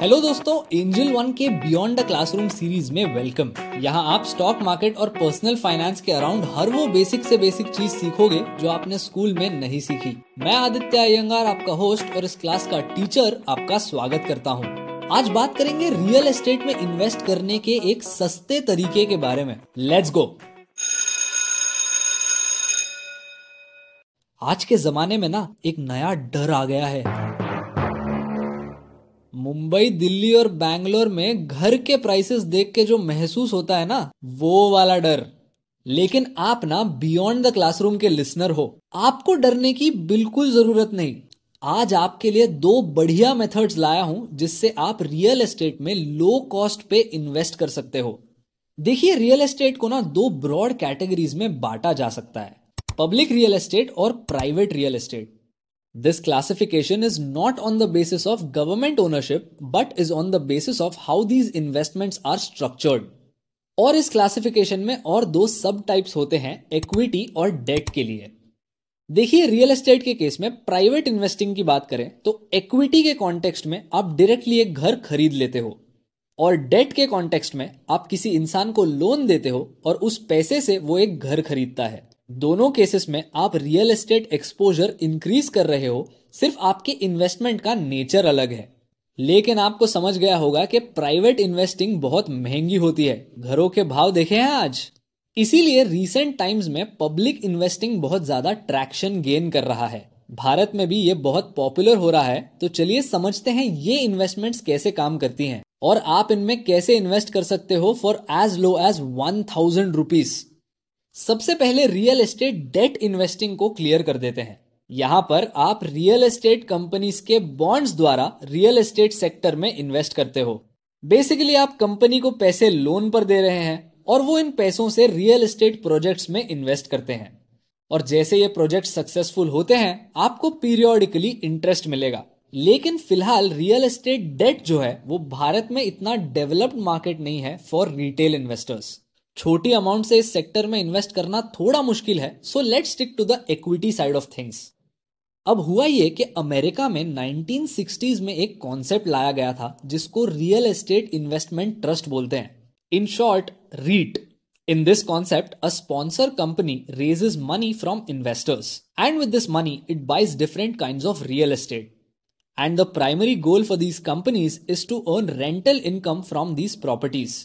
Hello दोस्तों angel one के beyond the classroom series में वेलकम यहाँ आप स्टॉक मार्केट और पर्सनल फाइनेंस के अराउंड हर वो बेसिक से बेसिक चीज़ सीखोगे जो आपने स्कूल में नहीं सीखी। मैं आदित्य अयंगार, आपका होस्ट और इस क्लास का टीचर आपका स्वागत करता हूँ। आज बात करेंगे रियल एस्टेट में इन्वेस्ट करने के एक सस्ते तरीके के बारे में। लेट्स गो आज के जमाने में ना एक नया डर आ गया है। मुंबई, दिल्ली और बैंगलोर में घर के प्राइसेस देख के जो महसूस होता है ना, वो वाला डर। लेकिन आप ना बियॉन्ड द क्लासरूम के लिसनर हो। आपको डरने की बिल्कुल ज़रूरत नहीं। आज आपके लिए दो बढ़िया मेथड्स लाया हूँ, जिससे आप रियल एस्टेट में लो कॉस्ट पे इन्वेस्ट कर सकते हो। देखिए रियल एस्टेट को ना दो ब्रॉड कैटेगरीज में बांटा जा सकता है। पब्लिक रियल एस्टेट और private real estate This classification is not on the basis of government ownership, but is on the basis of how these investments are structured. और इस क्लासिफिकेशन में और दो सब टाइप्स होते हैं इक्विटी और डेट के लिए। देखिए रियल एस्टेट के केस में प्राइवेट इन्वेस्टिंग की बात करें तो इक्विटी के कॉन्टेक्स्ट में आप डायरेक्टली एक घर खरीद लेते हो। और डेट के कॉन्टेक्स्ट में आप किसी इंसान को लोन देते हो और उस पैसे से वो एक घर खरीदता है। दोनों केसेस में आप रियल एस्टेट एक्सपोजर इंक्रीज कर रहे हो, सिर्फ़ आपके इन्वेस्टमेंट का नेचर अलग है। लेकिन आपको समझ गया होगा कि प्राइवेट इन्वेस्टिंग बहुत महँगी होती है। घरों के भाव देखे हैं आज? इसीलिए रिसेंट टाइम्स में पब्लिक इन्वेस्टिंग बहुत ज़्यादा ट्रैक्शन गेन कर रहा है। भारत में भी ये बहुत पॉपुलर हो रहा है। तो चलिए समझते हैं ये इन्वेस्टमेंट्स कैसे काम करती हैं। और आप इनमें कैसे इन्वेस्ट कर सकते हो for as low as one thousand rupees सबसे पहले रियल एस्टेट डेट इन्वेस्टिंग को क्लियर कर देते हैं। यहाँ पर आप रियल एस्टेट कंपनीज़ के बॉन्ड्स द्वारा रियल एस्टेट सेक्टर में इन्वेस्ट करते हो। बेसिकली आप कंपनी को पैसे लोन पर दे रहे हैं और वो इन पैसों से रियल एस्टेट प्रोजेक्ट्स में इन्वेस्ट करते हैं। और जैसे ये प्रोजेक्ट सक्सेसफुल होते हैं, आपको पीरियोडिकली इंटरेस्ट मिलेगा। लेकिन फ़िलहाल रियल एस्टेट डेट जो है, वो भारत में इतना डेवलप्ड मार्केट नहीं है फॉर रिटेल इन्वेस्टर्स छोटी अमाउंट से इस सेक्टर में इन्वेस्ट करना थोड़ा मुश्किल है so let stick to the equity side of things अब हुआ ये कि अमेरिका में 1960s में एक कॉन्सेप्ट लाया गया था, जिसको रियल एस्टेट इन्वेस्टमेंट ट्रस्ट बोलते हैं। In short REIT in this concept a sponsor company raises money from investors and with this money it buys different kind of real estate and the primary goal for these companies is to earn rental income from these properties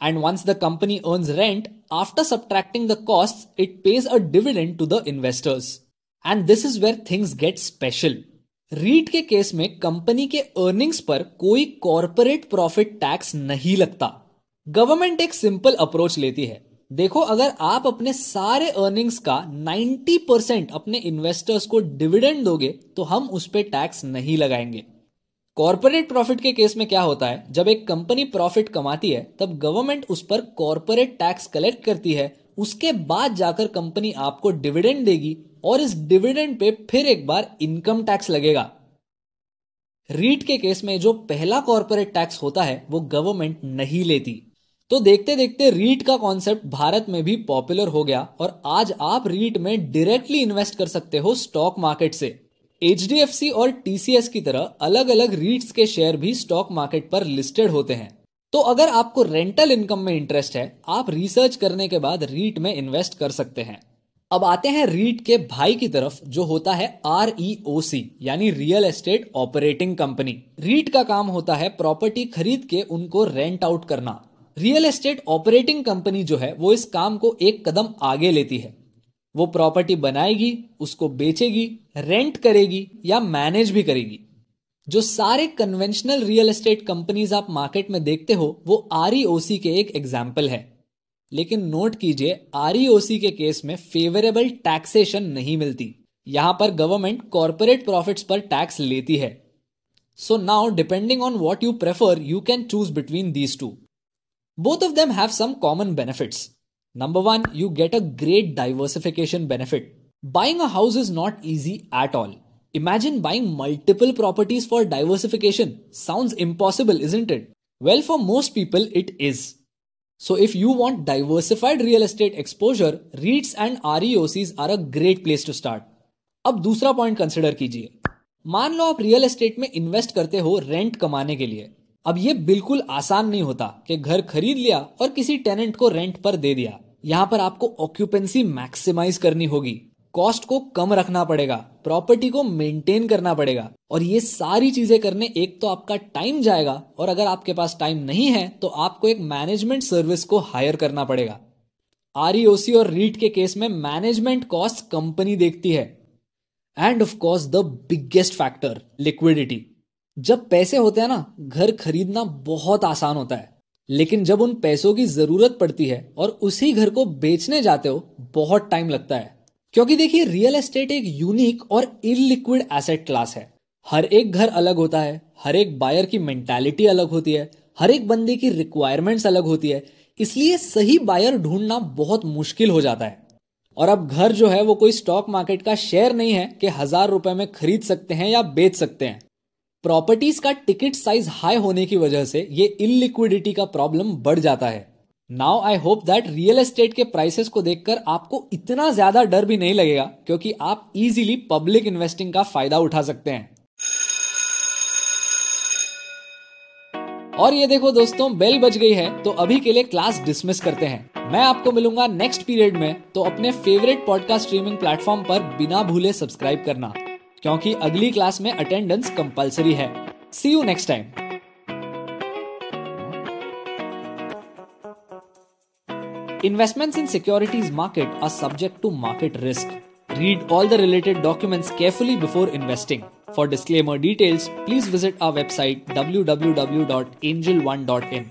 And once the company earns rent, after subtracting the costs, it pays a dividend to the investors. And this is where things get special. REIT के case में company के earnings पर कोई corporate profit tax नहीं लगता government एक simple approach लेती है देखो अगर आप अपने सारे अर्निंग्स का 90 परसेंट अपने इन्वेस्टर्स को डिविडेंड दोगे तो हम उस पर टैक्स नहीं लगाएँगे कॉरपोरेट प्रॉफिट के केस में क्या होता है? जब एक कंपनी प्रॉफिट कमाती है, तब गवर्नमेंट उस पर कॉरपोरेट टैक्स कलेक्ट करती है। उसके बाद जाकर कंपनी आपको डिविडेंड देगी और इस डिविडेंड पे फिर एक बार इनकम टैक्स लगेगा। रीट के केस में जो पहला कॉरपोरेट टैक्स होता है, वो गवर्नमेंट नहीं लेती। तो देखते देखते रीट का कॉन्सेप्ट भारत में भी पॉपुलर हो गया और आज आप रीट में डायरेक्टली इन्वेस्ट कर सकते हो स्टॉक मार्केट से। HDFC और टीसीएस की तरह अलग अलग रीट्स के शेयर भी स्टॉक मार्केट पर लिस्टेड होते हैं। तो अगर आपको रेंटल इनकम में इंटरेस्ट है, आप रिसर्च करने के बाद रीट में इन्वेस्ट कर सकते हैं। अब आते हैं रीट के भाई की तरफ़, जो होता है आर सी यानी real estate operating company REIT का काम होता है प्रॉपर्टी खरीद के उनको रेंट आउट करना। रियल एस्टेट ऑपरेटिंग कंपनी जो है, वो इस काम को एक कदम आगे लेती है। वो प्रॉपर्टी बनाएगी, उसको बेचेगी रेंट करेगी या मैनेज भी करेगी। जो सारे कन्वेंशनल रियल एस्टेट कंपनीज़ आप मार्केट में देखते हो, वो आर e के एक एग्ज़ाम्पल है। लेकिन नोट कीजिए आर e के केस में फेवरेबल टैक्सेशन नहीं मिलती। यहाँ पर गवर्नमेंट कॉरपोरेट प्रॉफिट्स पर टैक्स लेती है। So now depending on what you prefer you can choose between these two both of them have some common benefits Number one, you get a great diversification benefit. Buying a house is not easy at all. Imagine buying multiple properties for diversification. Sounds impossible, isn't it? Well, for most people, it is. So, if you want diversified real estate exposure, REITs and REOCs are a great place to start. अब दूसरा point consider कीजिए मान लो आप real estate में invest करते हो rent कमाने के लिए अब ये बिल्कुल आसान नहीं होता कि घर खरीद लिया और किसी टेनेंट को रेंट पर दे दिया। यहाँ पर आपको ऑक्यूपेंसी मैक्सिमाइज करनी होगी। कॉस्ट को कम रखना पड़ेगा। प्रॉपर्टी को मेंटेन करना पड़ेगा। और ये सारी चीज़ें करने, एक तो आपका टाइम जाएगा और अगर आपके पास टाइम नहीं है तो आपको एक मैनेजमेंट सर्विस को हायर करना पड़ेगा। आर e और रीट के केस में मैनेजमेंट कॉस्ट कंपनी देखती है। And of course the biggest factor liquidity जब पैसे होते हैं ना, घर खरीदना बहुत आसान होता है। लेकिन जब उन पैसों की ज़रूरत पड़ती है और उसी घर को बेचने जाते हो, बहुत टाइम लगता है। क्योंकि देखिए, रियल एस्टेट एक यूनिक और इलिक्विड एसेट क्लास है। हर एक घर अलग होता है, हर एक बायर की मेंटालिटी अलग होती है, हर एक बंदे की रिक्वायरमेंट्स अलग होती है। इसलिए सही बायर ढूंढना बहुत मुश्किल हो जाता है। और अब घर जो है, वो कोई स्टॉक मार्केट का शेयर नहीं है कि हज़ार रुपए में खरीद सकते हैं या बेच सकते हैं। प्रॉपर्टीज़ का टिकट साइज़ हाई होने की वजह से ये इनलिक्विडिटी का प्रॉब्लम बढ़ जाता है। Now I hope that real estate के प्राइसेस को देखकर आपको इतना ज़्यादा डर भी नहीं लगेगा, क्योंकि आप इजीली पब्लिक इन्वेस्टिंग का फ़ायदा उठा सकते हैं। और ये देखो दोस्तों बेल बज गई है तो अभी के लिए क्लास डिसमिस करते हैं। मैं आपको मिलूँगा नेक्स्ट पीरियड में तो अपने फेवरेट पॉडकास्ट स्ट्रीमिंग प्लेटफॉर्म पर बिना भूले सब्सक्राइब करना। क्योंकि अगली क्लास में अटेंडेंस कंपलसरी है. See you next time investment in securities market are subject to market risk read all the related documents carefully before investing for disclaimer details please visit our website W W W dot Angel One dot in